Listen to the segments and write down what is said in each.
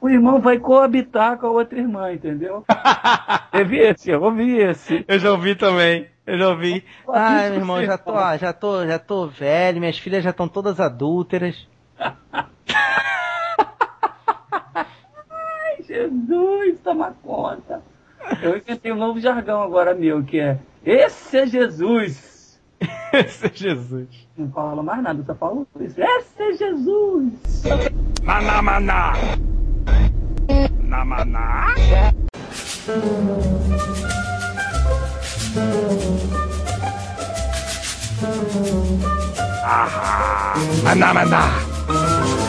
o irmão vai coabitar com a outra irmã, entendeu? Teve esse, eu ouvi esse. Eu já ouvi também. Eu já ouvi. Ai, meu irmão, já tô, já tô, já tô velho, minhas filhas já estão todas adúlteras. Ai, Jesus, toma conta. Eu inventei um novo jargão agora meu, que é Esse é Jesus. Esse é Jesus. Não fala mais nada, só falo isso. Esse é Jesus. Maná, maná. Na maná. Ahá. Maná, maná. Jesus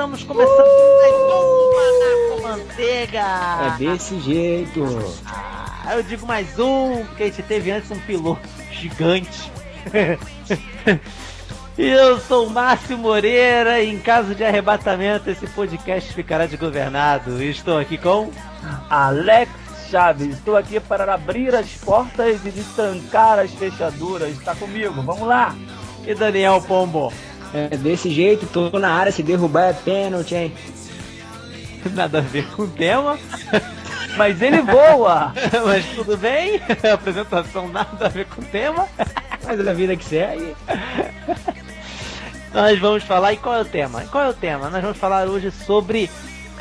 Estamos começando uh! mais um Maná com Manteiga. É desse jeito. Ah, eu digo mais um, porque a gente teve antes um piloto gigante. E eu sou o Márcio Moreira e em caso de arrebatamento esse podcast ficará desgovernado. Estou aqui com Alex Chaves. Estou aqui para abrir as portas e destrancar as fechaduras. Está comigo, vamos lá. E Daniel Pombo. É desse jeito, tô na área, se derrubar é pênalti, hein? Nada a ver com o tema. Mas ele voa! Mas tudo bem? A apresentação nada a ver com o tema. Mas é a vida que segue. Nós vamos falar, e qual é o tema? Qual é o tema? Nós vamos falar hoje sobre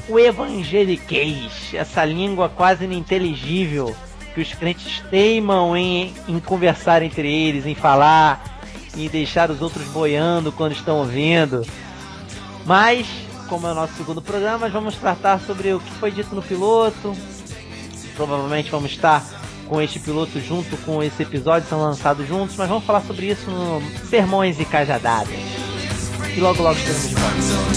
o evangeliquez, essa língua quase ininteligível que os crentes teimam em, em conversar entre eles, em falar, e deixar os outros boiando quando estão ouvindo. Mas, como é o nosso segundo programa, vamos tratar sobre o que foi dito no piloto. Provavelmente vamos estar com este piloto junto com esse episódio são lançados juntos, mas vamos falar sobre isso no Sermões e Cajadadas. E logo logo estaremos de volta.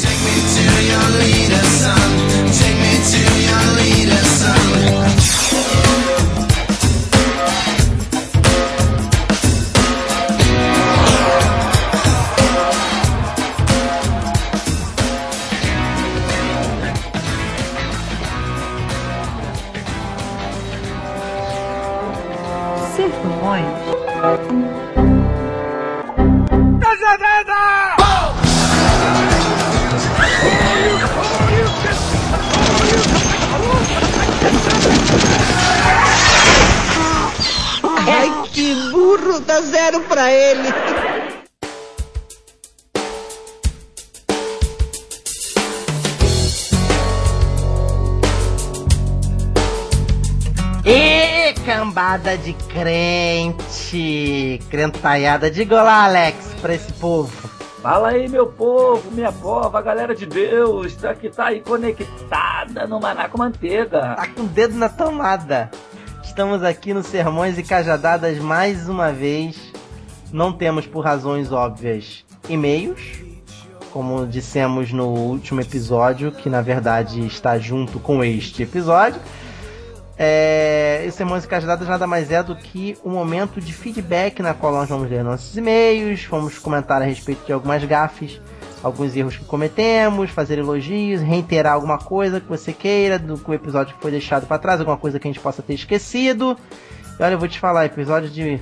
Zero pra ele! E cambada de crente, crentaiada, diga lá, Alex, pra esse povo. Fala aí, meu povo, minha pova, a galera de Deus, tá, que tá aí conectada no Maná com Manteiga. Tá com o dedo na tomada. Estamos aqui no Sermões e Cajadadas mais uma vez. Não temos, por razões óbvias, e-mails, como dissemos no último episódio, que na verdade está junto com este episódio. É, esse Sermões e Cajadadas nada mais é do que um momento de feedback na qual nós vamos ler nossos e-mails, vamos comentar a respeito de algumas gafes, alguns erros que cometemos, fazer elogios, reiterar alguma coisa que você queira do que o episódio que foi deixado para trás, alguma coisa que a gente possa ter esquecido. E olha, eu vou te falar, episódio de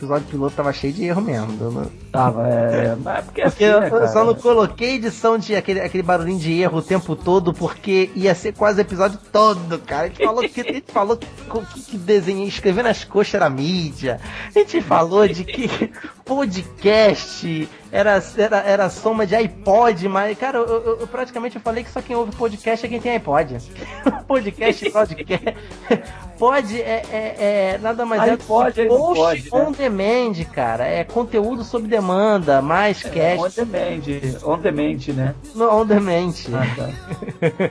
episódio piloto tava cheio de erro mesmo. Não... Tava, é. Mas é porque, porque assim, eu, né, eu cara? só não coloquei edição de aquele, aquele barulhinho de erro o tempo todo, porque ia ser quase o episódio todo, cara. A gente falou que, a gente falou que, que, que desenhei, escrever nas coxas era mídia. A gente falou de que podcast era, era, era soma de iPod, mas, cara, eu, eu- eu praticamente eu falei que só quem ouve podcast é quem tem iPod. podcast, podcast. Pod é, é- é nada mais é iPod, aí não post pode, né? on demand, cara. É conteúdo sob demanda, mais On cash. demand, on demand, né? No on demand. Ah, tá.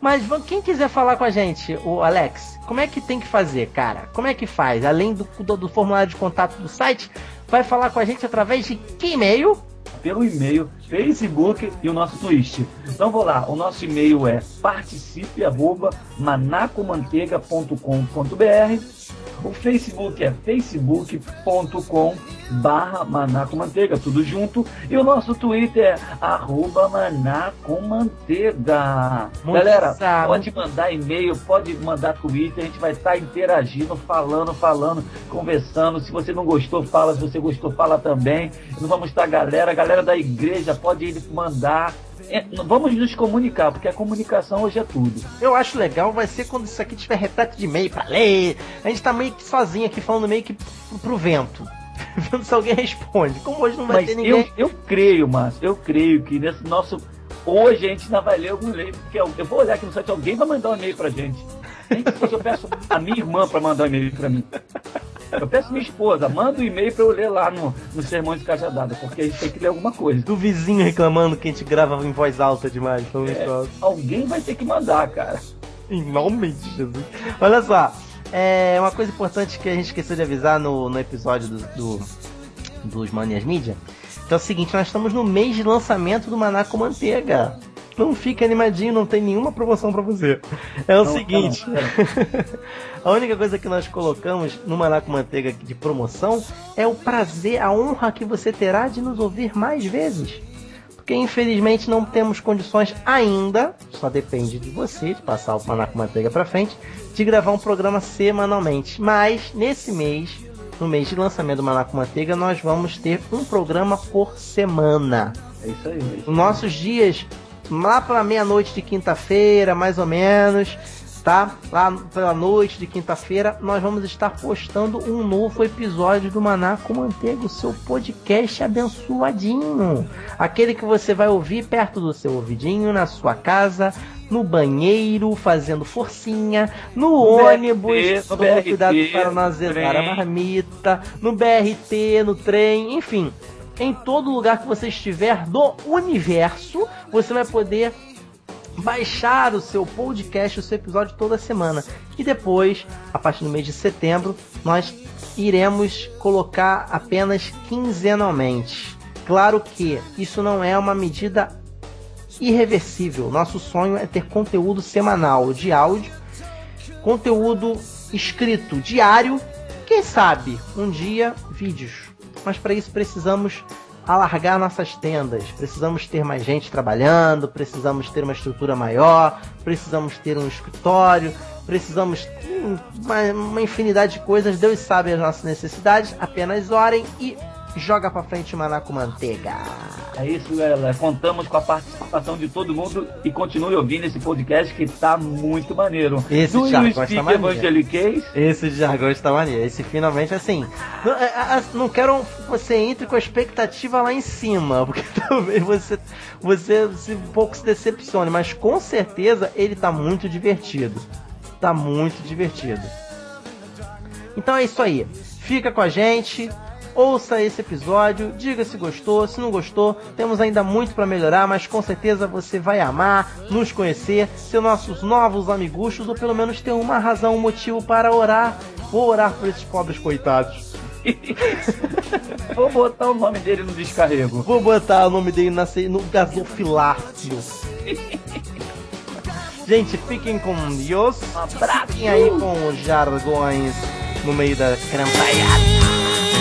Mas quem quiser falar com a gente, o Alex, como é que tem que fazer, cara? Como é que faz? Além do, do, do formulário de contato do site, vai falar com a gente através de que e-mail? Pelo e-mail, Facebook e o nosso Twitch. Então vou lá, o nosso e-mail é participe@manacomanteiga.com.br. O Facebook é facebook.com barra manacomanteiga, tudo junto. E o nosso Twitter é arroba manacomanteiga. Muito Galera, sa- pode mandar e-mail, pode mandar Twitter, a gente vai estar interagindo, falando, falando, conversando. Se você não gostou, fala. Se você gostou, fala também. Não vamos estar, galera. A galera da igreja pode ir mandar. É, vamos nos comunicar, porque a comunicação hoje é tudo. Eu acho legal, vai ser quando isso aqui tiver repleto de e-mail pra ler. A gente tá meio que sozinho aqui, falando meio que pro, vento. Vendo se alguém responde. Como hoje não vai Mas ter eu, ninguém. eu creio, Márcio, eu creio que nesse nosso. Hoje a gente ainda vai ler algum e-mail, porque eu, eu vou olhar aqui no site, alguém vai mandar um e-mail pra gente. Nem que eu peço a minha irmã pra mandar um e-mail pra mim. Eu peço minha esposa, manda um e-mail pra eu ler lá no, no Sermão de Cajadada, porque a gente tem que ler alguma coisa. Do vizinho reclamando que a gente grava em voz alta demais. Então, É, alguém vai ter que mandar, cara. Em nome de Jesus. Olha só, é uma coisa importante que a gente esqueceu de avisar no, no episódio do, do- dos Manias Mídia. Que é o seguinte, nós estamos no mês de lançamento do Maná com Manteiga. Não fique animadinho, não tem nenhuma promoção pra você. É o Não, seguinte. não, a única coisa que nós colocamos no Maná com Manteiga de promoção é o prazer, a honra que você terá de nos ouvir mais vezes. Porque infelizmente não temos condições ainda, só depende de você, de passar o Maná com Manteiga pra frente, de gravar um programa semanalmente. Mas nesse mês, no mês de lançamento do Maná com Manteiga, nós vamos ter um programa por semana. É isso aí. mesmo. Nos nossos dias, lá pela meia-noite de quinta-feira, mais ou menos, tá? Lá pela noite de quinta-feira, nós vamos estar postando um novo episódio do Maná com Manteiga, o seu podcast abençoadinho. Aquele que você vai ouvir perto do seu ouvidinho, na sua casa, no banheiro, fazendo forcinha, no, No ônibus, tomando cuidado para não azedar a marmita, no BRT, no trem, enfim. Em todo lugar que você estiver do universo, você vai poder baixar o seu podcast, o seu episódio toda semana. E depois, a partir do mês de setembro, nós iremos colocar apenas quinzenalmente. Claro que isso não é uma medida irreversível. Nosso sonho é ter conteúdo semanal de áudio, conteúdo escrito diário, quem sabe um dia vídeos. Mas para isso precisamos alargar nossas tendas, precisamos ter mais gente trabalhando, precisamos ter uma estrutura maior, precisamos ter um escritório, precisamos uma, uma infinidade de coisas. Deus sabe as nossas necessidades. Apenas orem e joga para frente o maná com manteiga. É isso, galera. Contamos com a participação de todo mundo e continue ouvindo esse podcast que tá muito maneiro. Esse Do gosta Speak maneiro. Esse jargão está maneiro. Esse finalmente, assim. Não, é, não quero que você entre com a expectativa lá em cima, porque talvez você, você se, um pouco se decepcione, mas com certeza ele tá muito divertido. Tá muito divertido. Então é isso aí. Fica com a gente. Ouça esse episódio, diga se gostou, se não gostou, temos ainda muito para melhorar, mas com certeza você vai amar, nos conhecer, ser nossos novos amiguchos ou pelo menos ter uma razão, um motivo para orar. Vou orar por esses pobres coitados. vou botar o nome dele no descarrego. Vou botar o nome dele na, no gasofilácio. Gente, fiquem com Deus. Fiquem aí com os jargões no meio da crampaiada.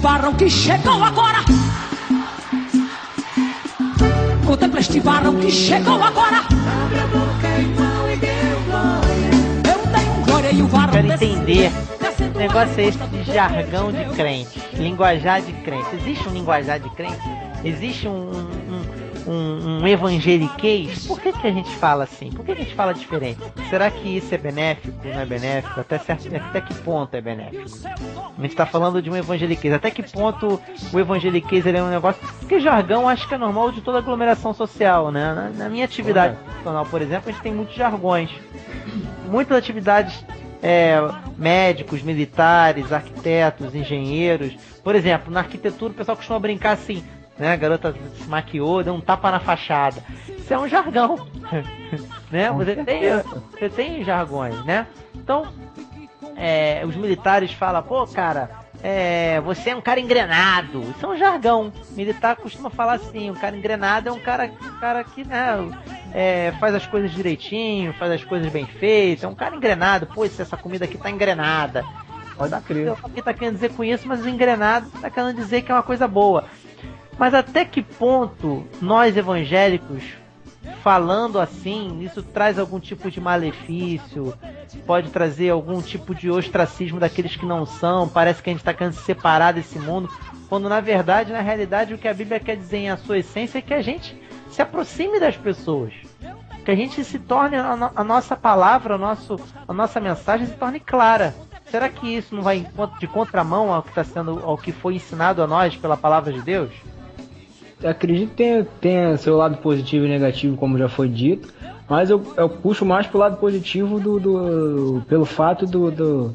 Contempla este varão que chegou agora. Contempla este varão que chegou agora. Eu tenho glória e o varão Quero entender que negócio é esse de jargão de crente, linguajar de crente. Existe um linguajar de crente? Existe um, um, um, evangeliquez? Por que, que a gente fala assim? Por que, que a gente fala diferente? Será que isso é benéfico? Não é benéfico? Até, certo, até que ponto é benéfico? A gente está falando de um evangeliquez. Até que ponto o evangeliquez ele é um negócio. Porque jargão acho que é normal de toda aglomeração social, né? Na, na minha atividade profissional, por exemplo, a gente tem muitos jargões. Muitas atividades é, médicos, militares, arquitetos, engenheiros. Por exemplo, na arquitetura o pessoal costuma brincar assim, né? A garota se maquiou, deu um tapa na fachada. Isso é um jargão. né? Você tem, você tem jargões, né? Então, é, os militares falam, pô, cara, é, você é um cara engrenado. Isso é um jargão. Militar costuma falar assim, um cara engrenado é um cara, um cara que né, é, faz as coisas direitinho, faz as coisas bem feitas, é um cara engrenado. Pô, se essa comida aqui tá engrenada. Pode crer. O que tá querendo dizer com isso, mas engrenado tá querendo dizer que é uma coisa boa. Mas até que ponto nós evangélicos falando assim, isso traz algum tipo de malefício, pode trazer algum tipo de ostracismo daqueles que não são, parece que a gente está querendo se separar desse mundo, quando na verdade, na realidade, o que a Bíblia quer dizer em a sua essência é que a gente se aproxime das pessoas. Que a gente se torne, a, no- a nossa palavra, o nosso, a nossa mensagem se torne clara. Será que isso não vai de contramão ao que está sendo, ao que foi ensinado a nós pela palavra de Deus? Acredito que tenha, tenha seu lado positivo e negativo, como já foi dito, mas eu, eu puxo mais pro lado positivo do, do- pelo fato do, do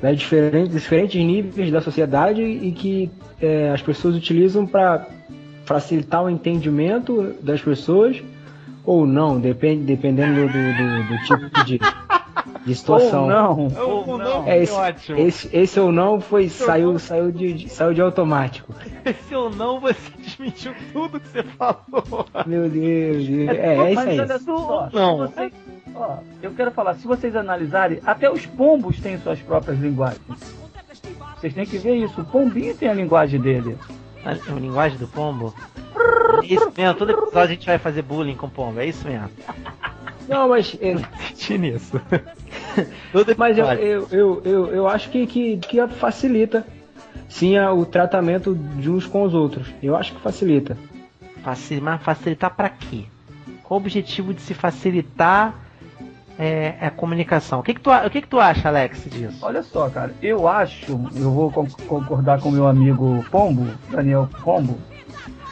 das diferentes, dos diferentes níveis da sociedade e que é, as pessoas utilizam para facilitar o entendimento das pessoas ou não, depende, dependendo do, do- do- tipo de, de situação. Ou não. Ou Ou não. não. É, esse, Ótimo. esse, esse ou não foi saiu, saiu, de, de- saiu de automático. Se ou não, você desmentiu tudo que você falou. Meu Deus, é, é isso Mas aí. olha só, Não. se vocês- ó, eu quero falar, se vocês analisarem, até os pombos têm suas próprias linguagens. Vocês têm que ver isso. O pombinho tem a linguagem dele. A, a linguagem do pombo? É isso mesmo, todo episódio a gente vai fazer bullying com pombo, é isso mesmo. Não, mas, é, Senti nisso. Mas eu, eu, eu, eu, eu acho que, que, que facilita sim a- o tratamento de uns com os outros. Eu acho que facilita. Facil- mas facilitar pra quê? Qual o objetivo de se facilitar é, a comunicação? O que, que, tu, o que, que tu acha, Alex, disso? Olha só, cara, eu acho, eu vou con- concordar com meu amigo Pombo, Daniel Pombo,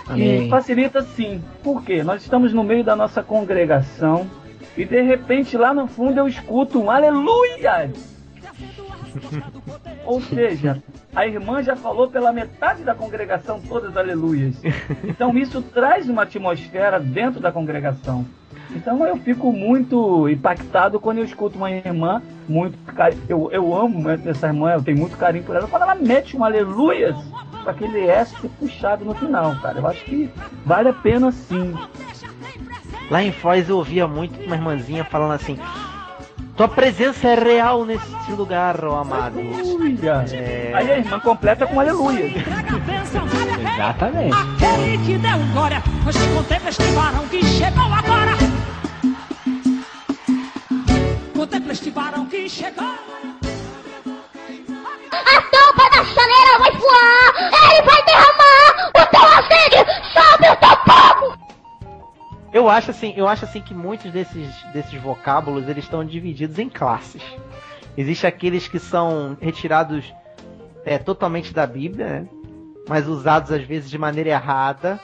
que Amém. facilita sim. Por quê? Nós estamos no meio da nossa congregação e de repente lá no fundo eu escuto um aleluia! Ou seja, a irmã já falou pela metade da congregação todas aleluias. Então isso traz uma atmosfera dentro da congregação. Então eu fico muito impactado quando eu escuto uma irmã muito eu, eu amo essa irmã, eu tenho muito carinho por ela. Quando ela mete um aleluias com aquele S puxado no final, cara. Eu acho que vale a pena sim. Lá em Foz eu ouvia muito uma irmãzinha falando assim: Tua presença é real neste lugar, ó amado. Aleluia! É. Aí a irmã completa com aleluia. Exatamente. Aquele que deu glória, pois que contempla este varão que chegou agora. Contempla este varão que chegou. A tampa da chaleira vai voar! Ele vai derramar o teu sangue sobre o teu povo! Eu acho assim, eu acho assim que muitos desses, desses vocábulos eles estão divididos em classes. Existem aqueles que são retirados é, totalmente da Bíblia, né? mas usados às vezes de maneira errada.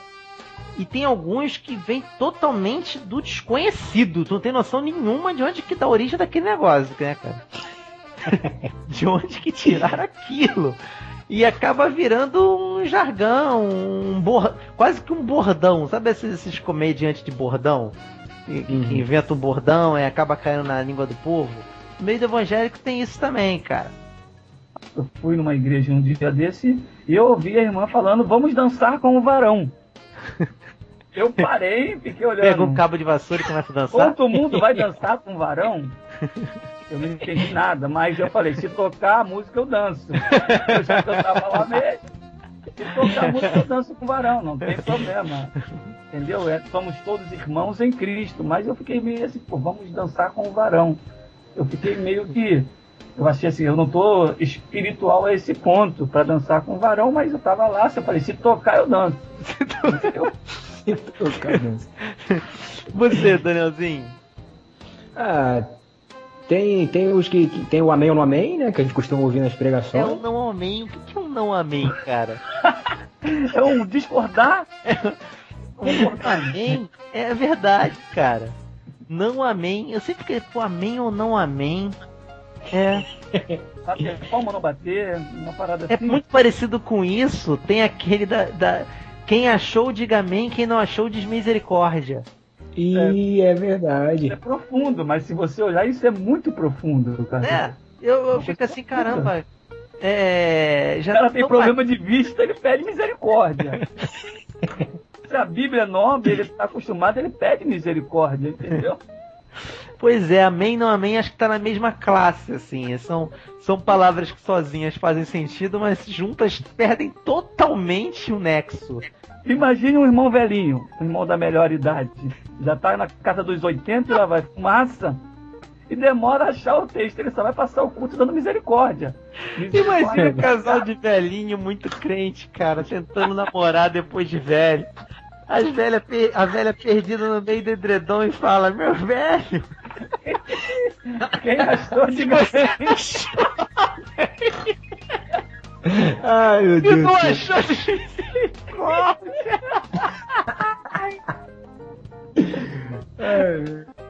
E tem alguns que vêm totalmente do desconhecido. Tu não tem noção nenhuma de onde que dá a origem daquele negócio, né, cara? de onde que tiraram aquilo? E acaba virando um jargão, um bor... quase que um bordão. Sabe esses, esses comediantes de bordão? Que, que Uhum. inventam um bordão e acaba caindo na língua do povo? No meio do evangélico tem isso também, cara. Eu fui numa igreja um dia desse e eu ouvi a irmã falando: Vamos dançar com o varão. Eu parei, fiquei olhando. Pega um cabo de vassoura e começa a dançar. Todo mundo vai dançar com o varão? Eu não entendi nada, mas eu falei, se tocar a música eu danço. Eu já cantava lá mesmo. Se tocar música, eu danço com o varão, não tem problema. Entendeu? É, somos todos irmãos em Cristo, mas eu fiquei meio assim, pô, vamos dançar com o varão. Eu fiquei meio que. Eu achei assim, eu não tô espiritual a esse ponto para dançar com o varão, mas eu tava lá, se eu falei, se tocar, eu danço. Entendeu? Tocar dança. Você, Danielzinho? Ah, tem, tem os que, que tem o amém ou não amém, né? Que a gente costuma ouvir nas É pregações. um não amém. O que é um não amém, cara? É um discordar. Um amém? É verdade, cara. Não amém. Eu sempre fiquei, pô, amém ou não amém? É. Sabe, é palma não bater, uma parada É assim. muito parecido com isso. Tem aquele da, da- Quem achou, diga amém. Quem não achou, diz misericórdia. E é verdade. É profundo, mas se você olhar, isso é muito profundo, cara. É. Eu, eu fico assim, caramba. É. O Já cara tem problema de vista, ele pede misericórdia. Se a Bíblia é nobre, ele está acostumado, ele pede misericórdia, entendeu? Pois é, amém não amém, acho que tá na mesma classe, assim. São, são palavras que sozinhas fazem sentido, mas juntas perdem totalmente o nexo. Imagine um irmão velhinho, um irmão da melhor idade. Já tá na casa dos 80 e lá vai fumaça. E demora a achar o texto, ele só vai passar o culto dando misericórdia. Imagina um Misericórdia. casal de velhinho muito crente, cara, tentando namorar depois de velho. As velha, a velha perdida no meio do edredom e fala, meu velho, Quem achou de Ai, meu tu Deus. não do céu. achou de?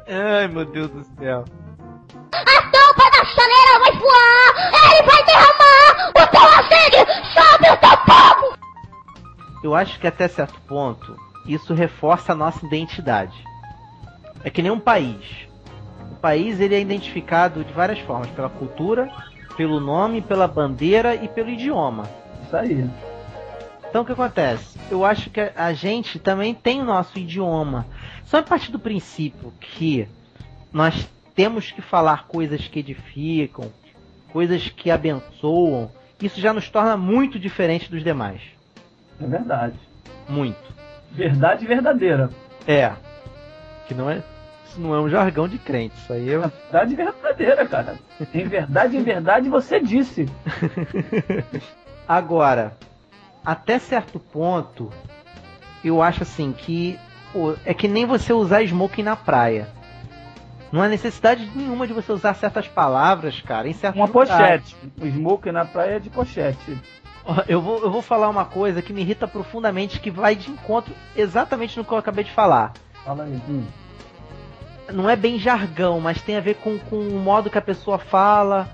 Ai, meu Deus do céu. A tampa da chaleira vai voar! Ele vai derramar o teu sangue sobre o teu povo! Eu acho que até certo ponto isso reforça a nossa identidade. É que nem um país. O país ele é identificado de várias formas, pela cultura, pelo nome, pela bandeira e pelo idioma. Isso aí. Então o que acontece? Eu acho que a- a gente também tem o nosso idioma. Só a partir do princípio que nós temos que falar coisas que edificam, coisas que abençoam, isso já nos torna muito diferente dos demais. É verdade. Muito. Verdade verdadeira. É. Que não é. Isso não é um jargão de crente, isso aí É verdade verdadeira, cara. Em verdade, em verdade, você disse. Agora, até certo ponto, eu acho assim que é que nem você usar smoking na praia. Não há necessidade nenhuma de você usar certas palavras, cara, em certos Uma lugares. pochete. O smoke na praia é de pochete. Eu vou, eu vou falar uma coisa que me irrita profundamente, que vai de encontro exatamente no que eu acabei de falar. Fala aí. Não é bem jargão, mas tem a ver com, com o modo que a pessoa fala.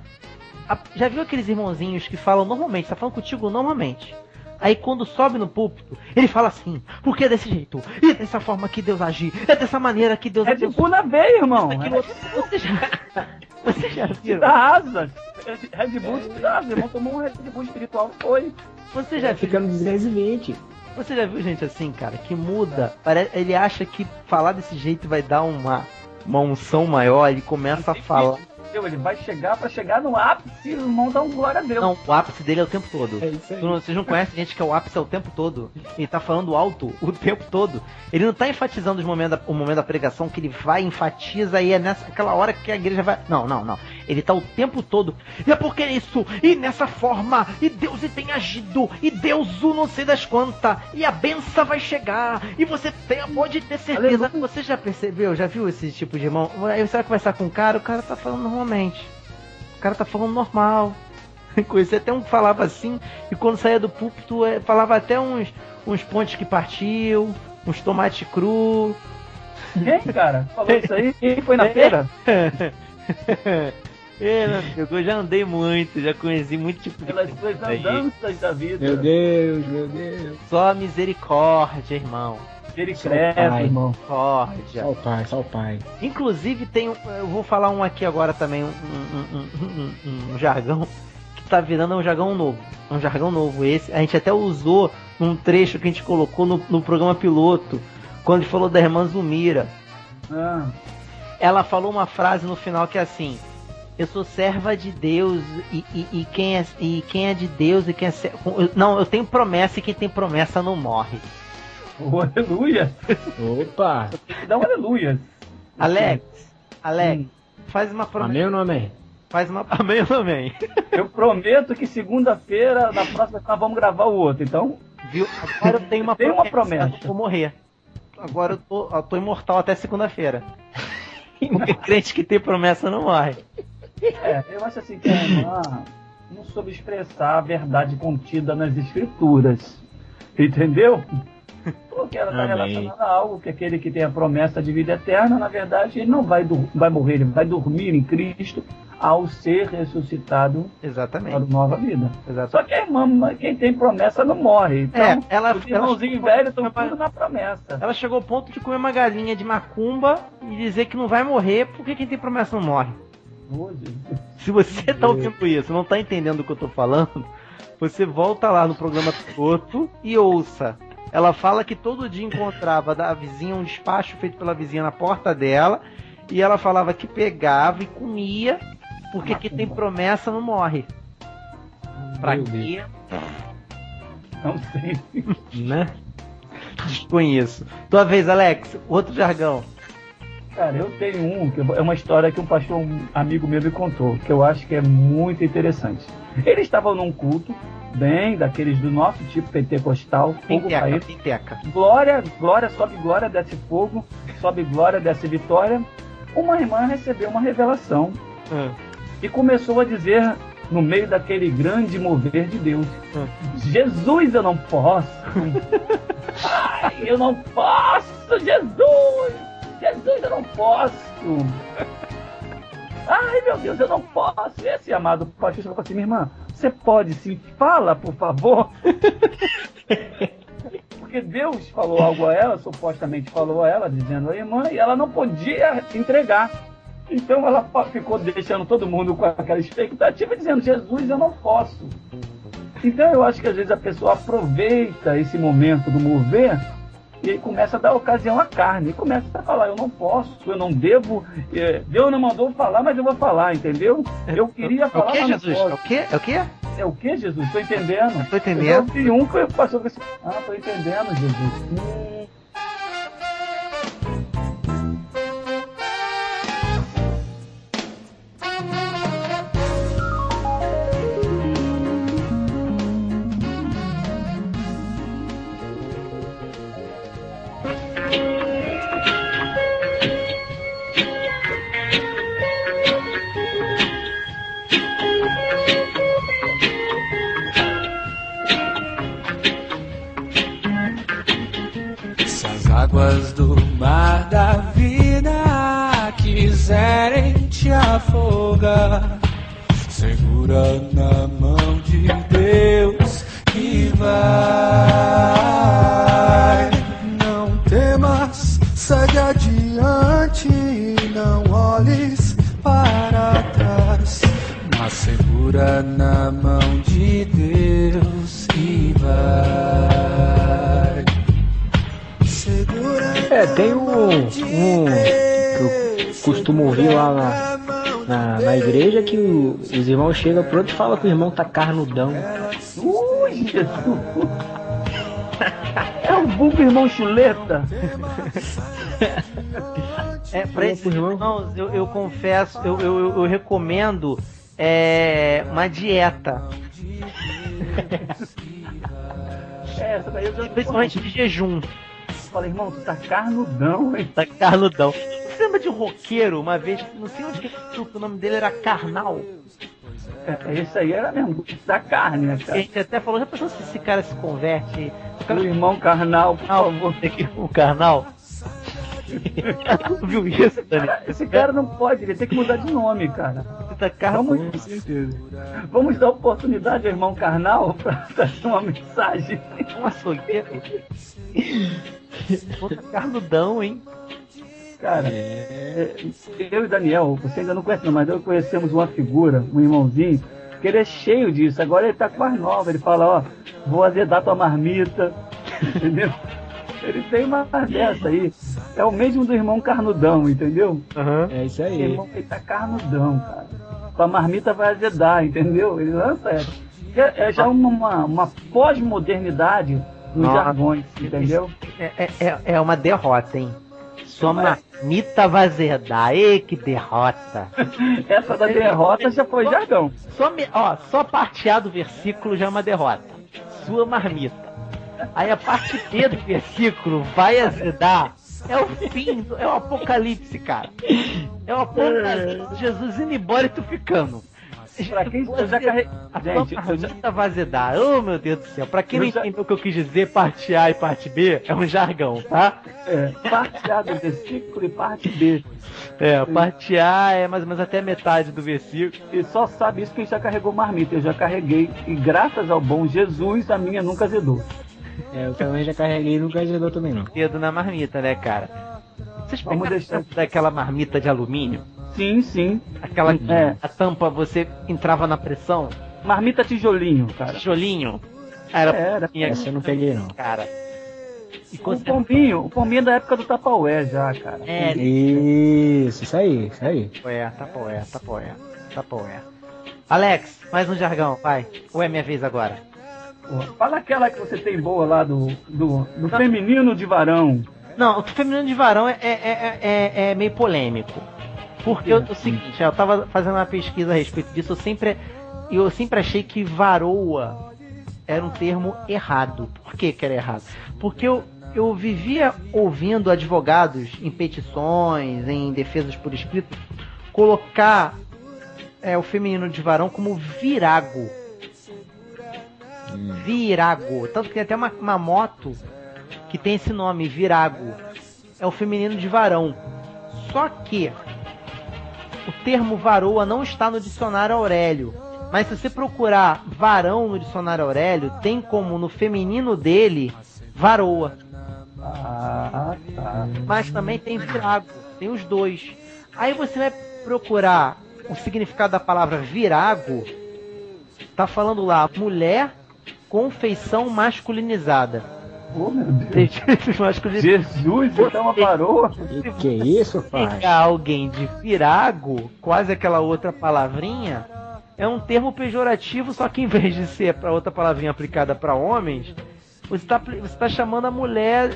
A- já viu aqueles irmãozinhos que falam normalmente, tá falando contigo normalmente. Aí quando sobe no púlpito, ele fala assim, porque é desse jeito, e é dessa forma que Deus agir, é dessa maneira que Deus Red Bull na veia, irmão. Aquilo outro. Você já, você já viu? dá asas. Red Bull te dá asas. Irmão tomou um Red Bull espiritual. Foi. Você já viu? Fica no 220. Você já viu gente assim, cara, que muda? Ele acha que falar desse jeito vai dar uma, uma unção maior, ele começa a falar. Ele vai chegar pra chegar no ápice, o irmão dá um glória a Deus. Não, o ápice dele é o tempo todo. É isso aí. Não- Vocês não conhecem gente que é o ápice é o tempo todo. Ele tá falando alto o tempo todo. Ele não tá enfatizando os momentos da- o momento da pregação que ele vai, enfatiza e é nessa aquela hora que a igreja vai. Não, não, não. Ele tá o tempo todo. E é porque é isso, e nessa forma, e Deus e tem agido, e Deus o não sei das quantas, e a benção vai chegar, e você tem, pode ter certeza. Aleluia. Você já percebeu, já viu esse tipo de irmão? Aí você vai conversar com o cara, o cara tá falando normalmente. O cara tá falando normal. Conheci até um que falava assim, e quando saía do púlpito, eh, falava até uns, uns pontes que partiu, uns tomate cru. Quem, cara? Falou isso aí? Quem foi na feira? é, amigo, eu já andei muito, já conheci muito tipo de Pelas coisa suas aí. andanças da vida. Meu Deus, meu Deus. Só misericórdia, irmão. Pai. irmão. Misericórdia. Só o pai, só o pai. Inclusive tem um, eu vou falar um aqui agora também, um, um- um- um- um- um jargão que tá virando um jargão novo. Um jargão novo esse. A gente até usou num trecho que a gente colocou no, no programa piloto, quando a gente falou da irmã Zumira. Ah, Ela falou uma frase no final que é assim: eu sou serva de Deus e, e, e quem, é, e quem é de Deus e quem é Não, eu tenho promessa e quem tem promessa não morre. Oh, aleluia! Opa! Dar um aleluia. Alex, Alex, faz uma promessa. Amém ou não amém? Faz uma Amém ou amém? Eu prometo que segunda-feira, na próxima, nós vamos gravar o outro. Então, Viu? Agora eu tenho uma Tem uma promessa. Eu vou morrer. Agora eu tô, eu tô imortal até segunda-feira. Porque crente que tem promessa não morre. É, eu acho assim que a irmã não soube expressar a verdade contida nas escrituras. Entendeu? Porque ela está relacionada a algo que aquele que tem a promessa de vida eterna, na verdade, ele não vai, vai morrer, ele vai dormir em Cristo ao ser ressuscitado para Exatamente. nova vida. Exatamente. Só que a irmã, quem tem promessa não morre. Então, É, ela- os irmãozinhos velhos estão tudo na promessa. Ela chegou ao ponto de comer uma galinha de macumba e dizer que não vai morrer porque quem tem promessa não morre. Se você tá ouvindo isso, não tá entendendo o que eu tô falando, você volta lá no programa Piloto e ouça. Ela fala que todo dia encontrava da vizinha um despacho feito pela vizinha na porta dela e ela falava que pegava e comia porque quem tem promessa não morre. Pra Meu quê? Não sei. Né? Desconheço. Tua vez, Alex. Outro jargão. Cara, eu tenho um, que é uma história que um pastor um amigo meu me contou, que eu acho que é muito interessante. Eles estavam num culto, bem, daqueles do nosso tipo pentecostal, fogo Pinteca, cair. pinteca. Glória, glória, sobe glória, desce fogo, sobe glória, desce vitória. Uma irmã recebeu uma revelação Ah. e começou a dizer, no meio daquele grande mover de Deus: Jesus, eu não posso. Ai, eu não posso, Jesus! Jesus, eu não posso. Ai, meu Deus, eu não posso. Esse amado pastor falou assim: minha irmã, você pode sim, fala, por favor. Porque Deus falou algo a ela, supostamente falou a ela, dizendo a irmã, e ela não podia entregar. Então ela ficou deixando todo mundo com aquela expectativa, dizendo: Jesus, eu não posso. Então eu acho que às vezes a pessoa aproveita esse momento do mover e aí começa a dar ocasião à carne, e começa a falar: eu não posso, eu não devo, eh, Deus não mandou falar, mas eu vou falar, entendeu? Eu queria É o falar, que, Jesus? É o que? É o que? É o que, Jesus? Tô entendendo. Tô entendendo. Eu vi um que passou assim, ah, tô entendendo, Jesus. Hum. Águas do mar da vida quiserem te afogar, segura na mão de Deus e vai. Não temas, segue adiante, não olhes para trás, mas segura na mão de Deus e vai. É, tem um, um que eu costumo ouvir lá na, na, na igreja que o- os irmãos chegam pro outro e falam que o irmão tá carnudão. Ui, Jesus! É o vulgo irmão chuleta. É, pra Falou esses irmãos, eu, eu confesso, eu, eu, eu- eu recomendo é, uma dieta. É, essa daí eu já Principalmente de jejum. Falei, irmão, tu tá carnudão, hein? Tá carnudão. Você lembra de um roqueiro, uma vez, não sei onde que o nome dele era Carnal. É, esse aí era mesmo, da carne, né, A cara? gente até falou, já pensou se esse cara se converte? O O irmão carnal, por Carnal, favor. o Carnal. Viu isso, Dani? Cara, Esse cara não pode, ele tem que mudar de nome, cara. Tá. Vamos, vamos dar oportunidade ao irmão carnal pra trazer uma mensagem. Um açougueiro. Pô, tá carnudão, hein? Cara, é, eu e Daniel, você ainda não conhece, não, mas eu conhecemos uma figura, um irmãozinho, que ele é cheio disso. Agora ele tá com as novas. Ele fala: Ó, vou azedar tua marmita. Entendeu? Ele tem uma dessa aí. É o mesmo do irmão carnudão, entendeu? É isso O aí. irmão que tá carnudão, cara. tua marmita vai azedar, entendeu? Ele lança essa. É, é já uma, uma, uma pós-modernidade Nossa. jargões, entendeu? É, é- é, é uma derrota, hein? Sua marmita vai azedar. Ê, que derrota. Essa da derrota já foi jargão. Só, ó, só parte A do versículo já é uma derrota. Sua marmita. Aí a parte B do versículo vai azedar. É o fim, é o apocalipse, cara. É o apocalipse. Jesus indo embora e tu ficando. Pra quem eu já carreguei. A Gente, eu já, marmita vai azedar. Oh, meu Deus do céu. Pra quem Eu não já- entendeu o que eu quis dizer, parte A e parte B é um jargão, tá? é, parte A do versículo e parte B. É, parte A é mais ou menos até metade do versículo. E só sabe isso quem já carregou marmita. Eu já carreguei. E graças ao bom Jesus, a minha nunca azedou. É, eu também já carreguei e nunca ajudou também não. Dedo na marmita, né, cara? Vocês Vamos pegaram deixar- daquela marmita de alumínio? Sim, sim. Aquela É. a tampa você entrava na pressão, Marmita tijolinho, cara. tijolinho. Era, Era. minha Essa eu não peguei não. cara. E O pombinho, o pombinho é da época do Tapaué já, cara. É, Isso, isso aí, isso aí. tapoé, tapoé, tapoé, tapoé. Alex, mais um jargão, vai. Ou é minha vez agora? Fala aquela que você tem boa lá do, do, do feminino de varão. Não, o feminino de varão é, é, é, é- é meio polêmico. Porque eu- o seguinte, eu tava fazendo uma pesquisa a respeito disso, eu sempre, eu sempre achei que varoa era um termo errado. Por que, que era errado? Porque eu, eu vivia ouvindo advogados em petições, em defesas por escrito, colocar é, o feminino de varão como virago. Virago. Tanto que tem até uma, uma moto que tem esse nome, Virago. É o feminino de varão. Só que o termo varoa não está no dicionário Aurélio. Mas se você procurar varão no dicionário Aurélio, tem como no feminino dele varoa. Ah, tá. Mas também tem virago. Tem os dois. Aí você vai procurar o significado da palavra virago. Tá falando lá, mulher com feição masculinizada. Oh, meu Deus. masculinizada. Jesus, então uma varoa. Que, que isso, pai? pegar alguém de virago, quase aquela outra palavrinha, é um termo pejorativo, só que em vez de ser para outra palavrinha aplicada para homens, você está você tá chamando a mulher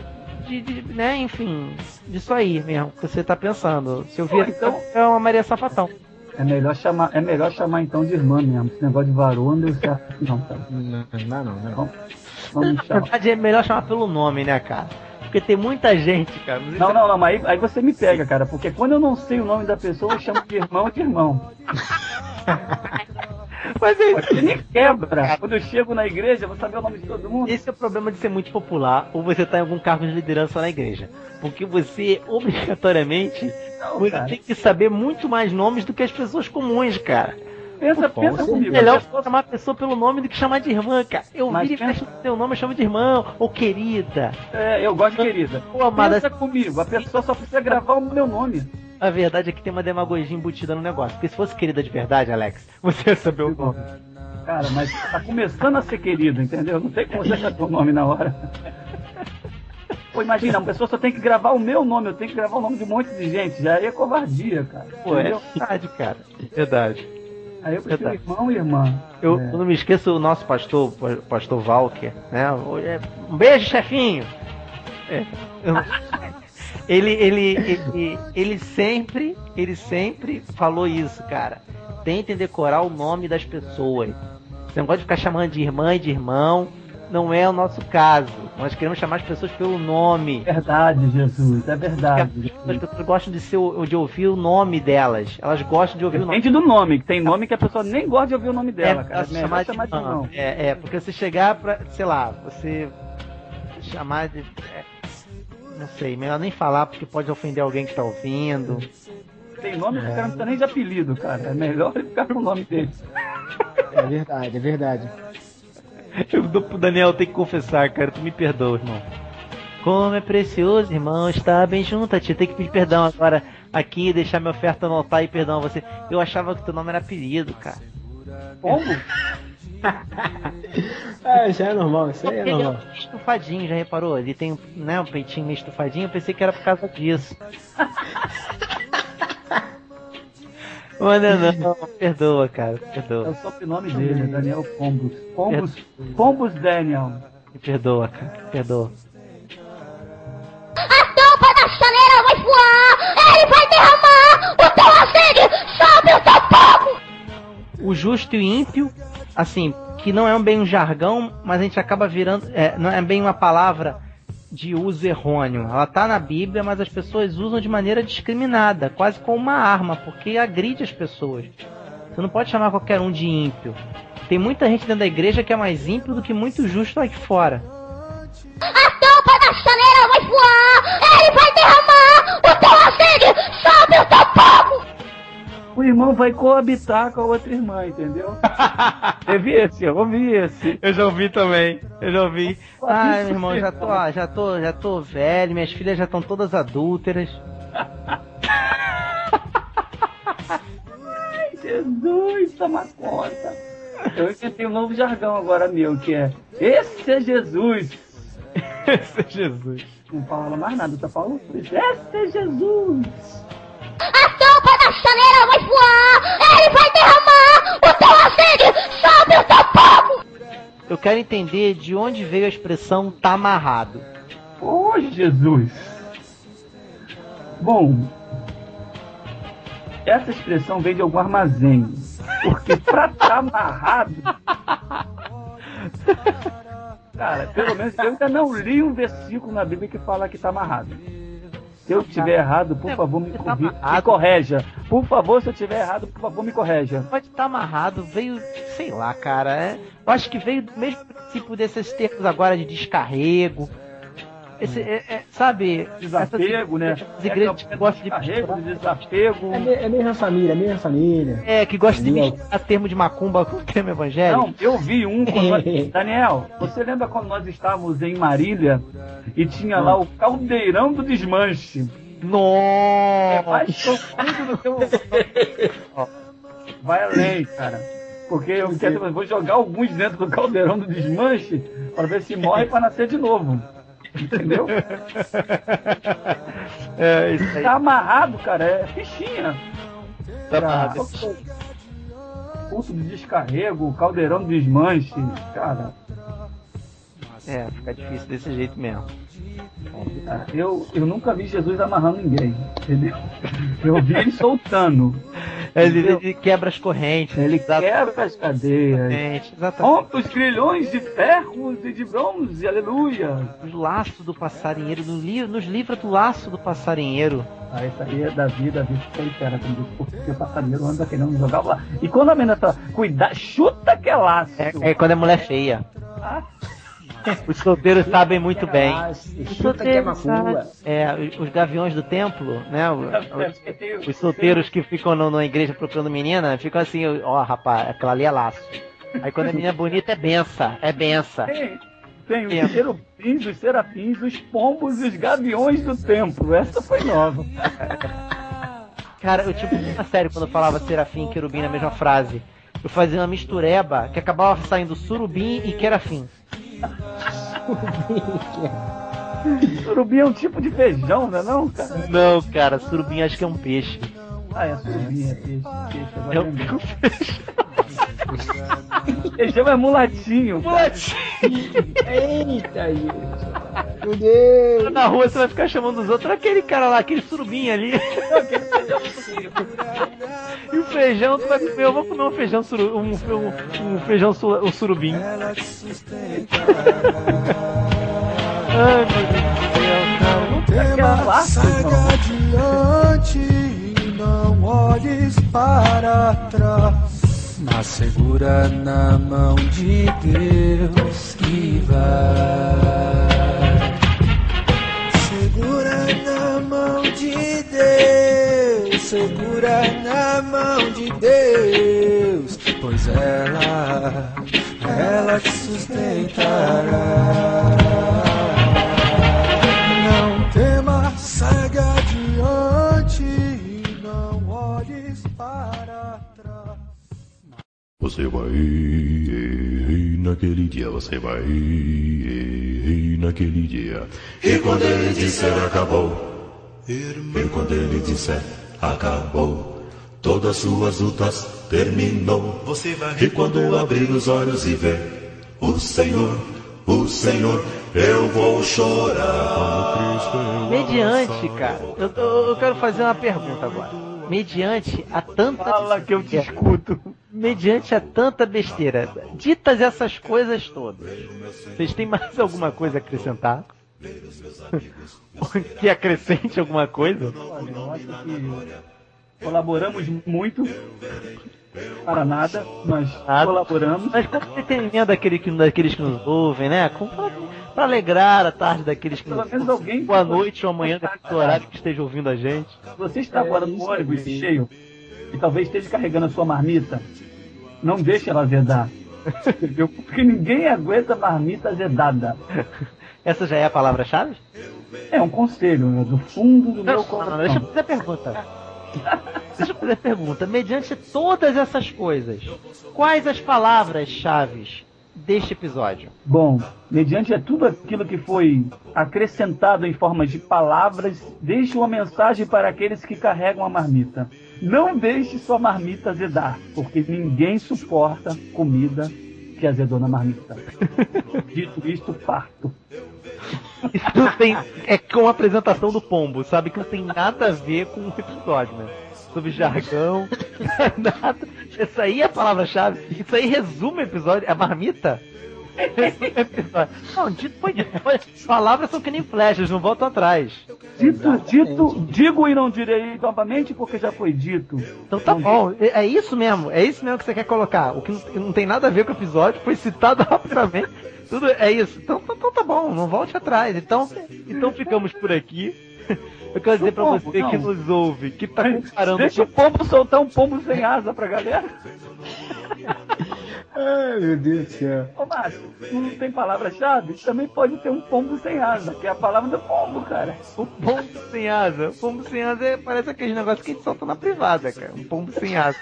de, de- né, enfim, disso aí mesmo, que você tá pensando. Se eu vir então- é uma Maria Sapatão. É melhor chamar, é melhor chamar então de irmã mesmo. Esse negócio de varoa não deu certo, não, cara. Não, não, não, não. Vamos, Na verdade é melhor chamar pelo nome, né, cara? Porque tem muita gente, cara. Não, é- não, não, mas aí, aí você me pega, cara, porque quando eu não sei o nome da pessoa, eu chamo de irmão de irmão. Mas é Você me quebra. Quando eu chego na igreja, eu vou saber o nome de todo mundo. Esse é o problema de ser muito popular ou você tá em algum cargo de liderança na igreja. Porque você, obrigatoriamente, Não, você tem que saber muito mais nomes do que as pessoas comuns, cara. Pensa, Pô, pensa comigo. Melhor chamar a pessoa pelo nome do que chamar de irmã, cara. Eu Mas viro e fecho o seu nome, eu chamo de irmão, ou querida. É, eu gosto de querida. Pô, amada, Pensa comigo, a pessoa só precisa gravar o meu nome. a verdade é que tem uma demagogia embutida no negócio. Porque se fosse querida de verdade, Alex, você ia saber o nome. Cara, mas tá começando a ser querido, entendeu? Não tem como você saber o nome na hora. Pô, imagina, uma pessoa só tem que gravar o meu nome, eu tenho que gravar o nome de um monte de gente. Já é covardia, cara. Pô, é entendeu? verdade, cara. Verdade. Aí eu prefiro irmão e irmã. Eu, É. eu não me esqueço o nosso pastor, pastor Walker, né? É, Um beijo, chefinho! É, ele, ele, ele, ele sempre, ele sempre falou isso, cara. Tentem decorar o nome das pessoas. Você não pode ficar chamando de irmã e de irmão. Não é o nosso caso. Nós queremos chamar as pessoas pelo nome. Verdade, Jesus, é verdade. As pessoas gostam de, ser, de ouvir o nome delas. Elas gostam de ouvir o nome. Depende do nome, que tem nome que a pessoa nem gosta de ouvir o nome dela, é, cara. É chamar chamar de de. É, é, porque você chegar pra, sei lá, você chamar de. é, não sei, melhor nem falar porque pode ofender alguém que tá ouvindo. Tem nome que o cara não precisa nem de apelido, cara. É melhor ele ficar com o nome dele. É verdade, é verdade. Eu Daniel ter que confessar, cara, tu me perdoa, irmão. Como é precioso, irmão, estar bem junto a ti. Tem que pedir perdão agora aqui, deixar minha oferta no altar e perdão a você. Eu achava que teu nome era apelido, cara. Como? Ah, já é normal, isso aí é Ele é normal. estufadinho, já reparou? Ele tem né, um peitinho meio estufadinho, eu pensei que era por causa disso. Manda não, perdoa, cara, É perdoa. o sobrenome dele, é Daniel Pombos. Pombos, Pombos Daniel. Me perdoa, cara, perdoa. A tampa da chaleira vai voar! Ele vai derramar o teu sangue sobre o teu povo! O justo e o ímpio, assim, que não é bem um jargão, mas a gente acaba virando. é, não é bem uma palavra de uso errôneo. Ela tá na Bíblia, mas as pessoas usam de maneira discriminada, quase como uma arma, porque agride as pessoas. Você não pode chamar qualquer um de ímpio. Tem muita gente dentro da igreja que é mais ímpio do que muito justo aqui fora. A tampa da chaleira vai voar! Ele vai derramar o teu sangue O irmão vai coabitar com a outra irmã, entendeu? Teve esse, eu ouvi esse. Eu já ouvi também. Eu já ouvi. Ai, meu irmão, já tô, ó, já tô, já tô velho, minhas filhas já estão todas adúlteras. Jesus, toma conta. Eu inventei um novo jargão agora meu, que é Esse é Jesus. Esse é Jesus. Não fala mais nada, só fala isso. Esse é Jesus. A tampa da chaleira vai voar! Ele vai derramar o teu sangue sobre o teu povo! Eu quero entender de onde veio a expressão tá amarrado. Ô Jesus. Bom, essa expressão vem de algum armazém. Porque pra estar amarrado. Cara, pelo menos eu ainda não li um versículo na Bíblia que fala que tá amarrado. Se eu tiver errado, por favor, me, Tá me amarrado. correja. Por favor, se eu tiver errado, por favor, me correja. Pode estar amarrado, veio, sei lá, cara. é- eu acho que veio do mesmo princípio desses termos agora de descarrego. Esse, é- é, sabe? Desapego, né? As igrejas que gostam de desapego. É, é mesma família, é mesma família. É, que gosta de misturar termo de macumba com termo evangélico. Não, eu vi um. quando nós- Daniel, você lembra quando nós estávamos em Marília e tinha lá o caldeirão do desmanche? É Nossa! mais profundo do que o. Vai além, cara. Porque eu quero, eu vou jogar alguns dentro do caldeirão do desmanche para ver se morre para nascer de novo. Entendeu? É, isso aí. Tá amarrado, cara, é fichinha. Tá amarrado. Pulso de descarrego, caldeirão do desmanche. Cara, É, fica difícil desse jeito mesmo. Eu, eu nunca vi Jesus amarrando ninguém, entendeu? Eu vi ele soltando. Ele, ele quebra as correntes. Ele exatamente, quebra as cadeias, Exatamente. rompe os grilhões de ferros e de bronze, aleluia. Os laços do passarinheiro, no li- nos livra do laço do passarinheiro. Ah, isso aí é Davi, Davi fica inteira com isso, porque o passarinheiro anda querendo jogar lá. E quando a menina fala, cuidado, chuta que é laço. É, é quando é mulher feia. Ah. Os solteiros sabem muito bem. Chuta que é macumba. É, os- os gaviões do templo, né? o- Os solteiros que ficam no- na igreja procurando menina, ficam assim, ó, rapaz, aquela ali é laço. Aí quando a menina é bonita é benção, é benção. Tem, os querubins, os serafins, os pombos e os gaviões do templo. Essa foi nova. Cara, eu tipo uma série quando eu falava serafim e querubim na mesma frase. Eu fazia uma mistureba que acabava saindo surubim e querafim. Surubim é um tipo de feijão, não é não, cara? Não, cara, surubim acho que é um peixe. Ah, é surubim, é peixe, peixe. É um lembrei. Feijão é mulatinho. cara. Eita, Jesus. Meu Deus. Na rua você vai ficar chamando os outros, aquele cara lá, aquele surubim ali. e o feijão, tu vai comer, eu vou comer um feijão suru, um, um, um feijão su, um surubim. Ai, meu Deus cara. Tema, laço, segue irmão. adiante e não olhes para trás. Mas segura na mão de Deus e vai. Segura na mão de Deus, segura na mão de Deus, pois ela, ela te sustentará. Você vai e naquele dia, você vai naquele dia. E quando ele disser acabou, e quando ele disser acabou, todas suas lutas terminou. Você vai E quando abrir os olhos e ver o Senhor, o Senhor, eu vou chorar. Mediante, cara, eu, eu- eu quero fazer uma pergunta agora. Mediante a tanta. Fala que eu te escuto. Mediante a tanta besteira, ditas essas coisas todas, vocês têm mais alguma coisa a acrescentar? que acrescente alguma coisa? Olha, eu acho que colaboramos muito para nada, mas Nada. colaboramos. Mas com entretenimento daquele que, daqueles que nos ouvem, né? Com, pra alegrar a tarde daqueles que Pelo nos menos alguém. Boa noite ou amanhã, do horário que esteja ouvindo a gente. Se você está agora no ônibus cheio e talvez esteja carregando a sua marmita, não deixe ela azedar. Porque ninguém aguenta marmita azedada. Essa já é a palavra-chave? É um conselho, né? Do fundo do meu Não, coração. não, deixa eu fazer a pergunta. Deixa eu fazer a pergunta. Mediante todas essas coisas, quais as palavras-chave deste episódio? Bom, mediante é tudo aquilo que foi acrescentado em forma de palavras, deixe uma mensagem para aqueles que carregam a marmita. Não deixe sua marmita azedar, porque ninguém suporta comida que azedou na marmita. Dito isto, parto. Isso tem, é com a apresentação do pombo, sabe? Que não tem nada a ver com o episódio, né? Sobre jargão, nada. Isso aí é a palavra-chave. Isso aí resume o episódio. A marmita resume o episódio. Não, dito foi dito. Palavras são que nem flechas, não voltam atrás. Dito, dito, digo e não direi novamente porque já foi dito. Então tá bom, é é isso mesmo, é isso mesmo que você quer colocar. O que não, tem nada a ver com o episódio, foi citado rapidamente. Tudo é isso. Então, então, então tá bom, não volte atrás. Então, então ficamos por aqui. Eu quero dizer pra pombo, você que não. nos ouve, que tá comparando. Deixa o pombo soltar um pombo sem asa pra galera. Ai, meu Deus do céu. Ô, Márcio, não tem palavra-chave? Também pode ter um pombo sem asa, que é a palavra do pombo, cara. O pombo sem asa. O pombo sem asa é- parece aquele negócio que a gente solta na privada, cara. Um pombo sem asa.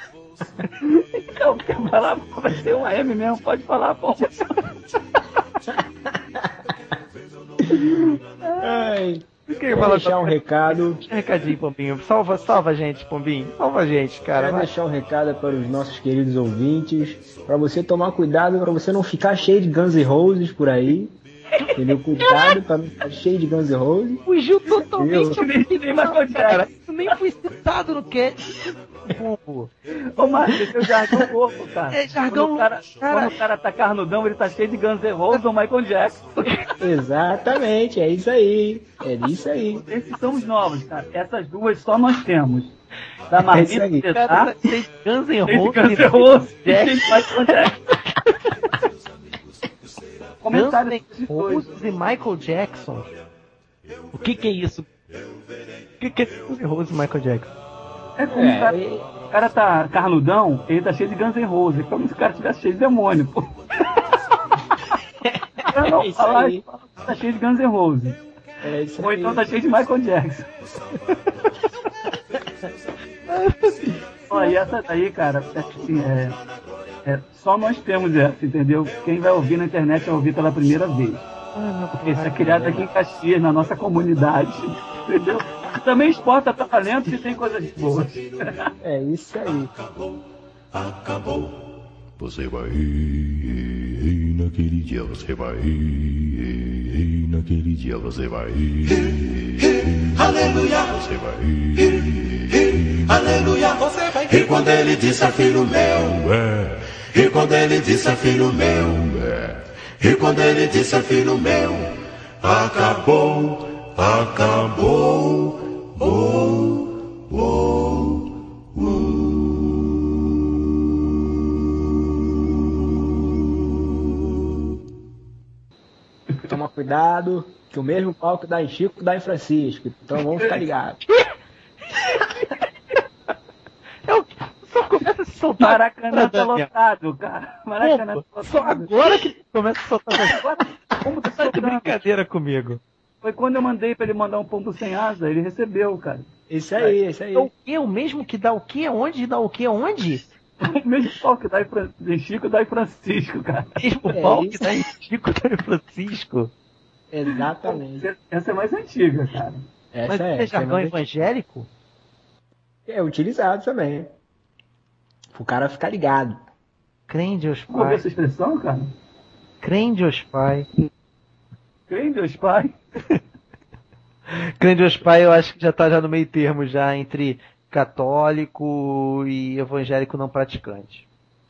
Então, porque a palavra vai ser um M mesmo, pode falar pombo. Ai, Quem quero fala deixar um recado. Recadinho, Pombinho. Salva, salva a gente, Pombinho. Salva a gente, cara. Quero vai. deixar um recado para os nossos queridos ouvintes, para você tomar cuidado, para você não ficar cheio de Guns N' Roses por aí. Entendeu? Cuidado para não ficar cheio de Guns N' Roses. Fugiu totalmente Eu- Nem, nem cara. Isso nem foi citado no cast. Pombo. Ô, Márcio, esse é o jargão louco, cara. É jargão quando o cara, cara. Quando o cara tá carnudão, ele tá cheio de Guns N' Roses ou Michael Jackson. Exatamente, é isso aí. É isso aí. Esses são os novos, cara. Essas duas só nós temos. Da É Marmita tá cheio de Guns N' Roses. Guns N' Roses e Michael Jackson. Comentário Roses e Michael Jackson. O que que é isso? O que que é Guns N' Roses e Michael Jackson? É como o, cara, É, o cara tá carnudão, ele tá cheio de Guns N' Roses. Como se o cara tivesse cheio de demônio, pô. Pra não É isso aí. tá cheio de Guns N' Roses. é isso Ou aí. então tá cheio de Michael Jackson. Olha, e essa daí, cara, é, assim, é, é, só nós temos essa, entendeu? Quem vai ouvir na internet vai ouvir pela primeira vez. Porque isso é criado aqui em Caxias, na nossa comunidade, entendeu? Também exporta pra talentos e tem coisas boas. É isso aí. Acabou. Você vai rir, naquele dia você vai rir, naquele dia você vai rir. Aleluia, Você vai rir. aleluia, você vai E quando ele disse filho meu, é. E quando ele disse filho meu, é. E quando ele disse filho meu, acabou, acabou. Toma cuidado, que o mesmo pau que dá em Chico dá em Francisco. Então vamos ficar ligados. Eu só começa a se soltar. Maracanã tá lotado, cara. Maracanã tá Só lotado. agora que começa a soltar. Agora, como tá Tá de brincadeira comigo. Foi quando eu mandei pra ele mandar um pombo sem asa, ele recebeu, cara. Isso aí, isso aí. É o que? O mesmo que dá o que? Onde dá o que? Onde? O mesmo pau que dá em Chico dá em Francisco, cara. Mesmo É pau que isso. dá em Chico dá em Francisco. Exatamente. Essa é mais antiga, cara. Essa Mas é, é essa é, jargão mais- evangélico? é utilizado também. O cara ficar ligado. Crê em Deus Pai. essa expressão, cara. Crê em Deus Pai. Crê em Deus Pai. Crê em Deus Pai eu acho que já tá já no meio termo já entre católico e evangélico não praticante.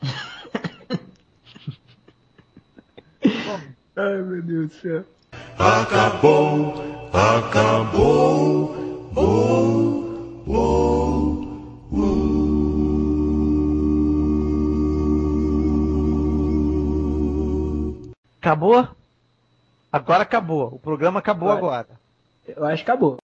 Ai, meu Deus do céu. Acabou, acabou, oh, oh, Acabou? Agora acabou. O programa acabou Agora. agora. Eu acho que acabou.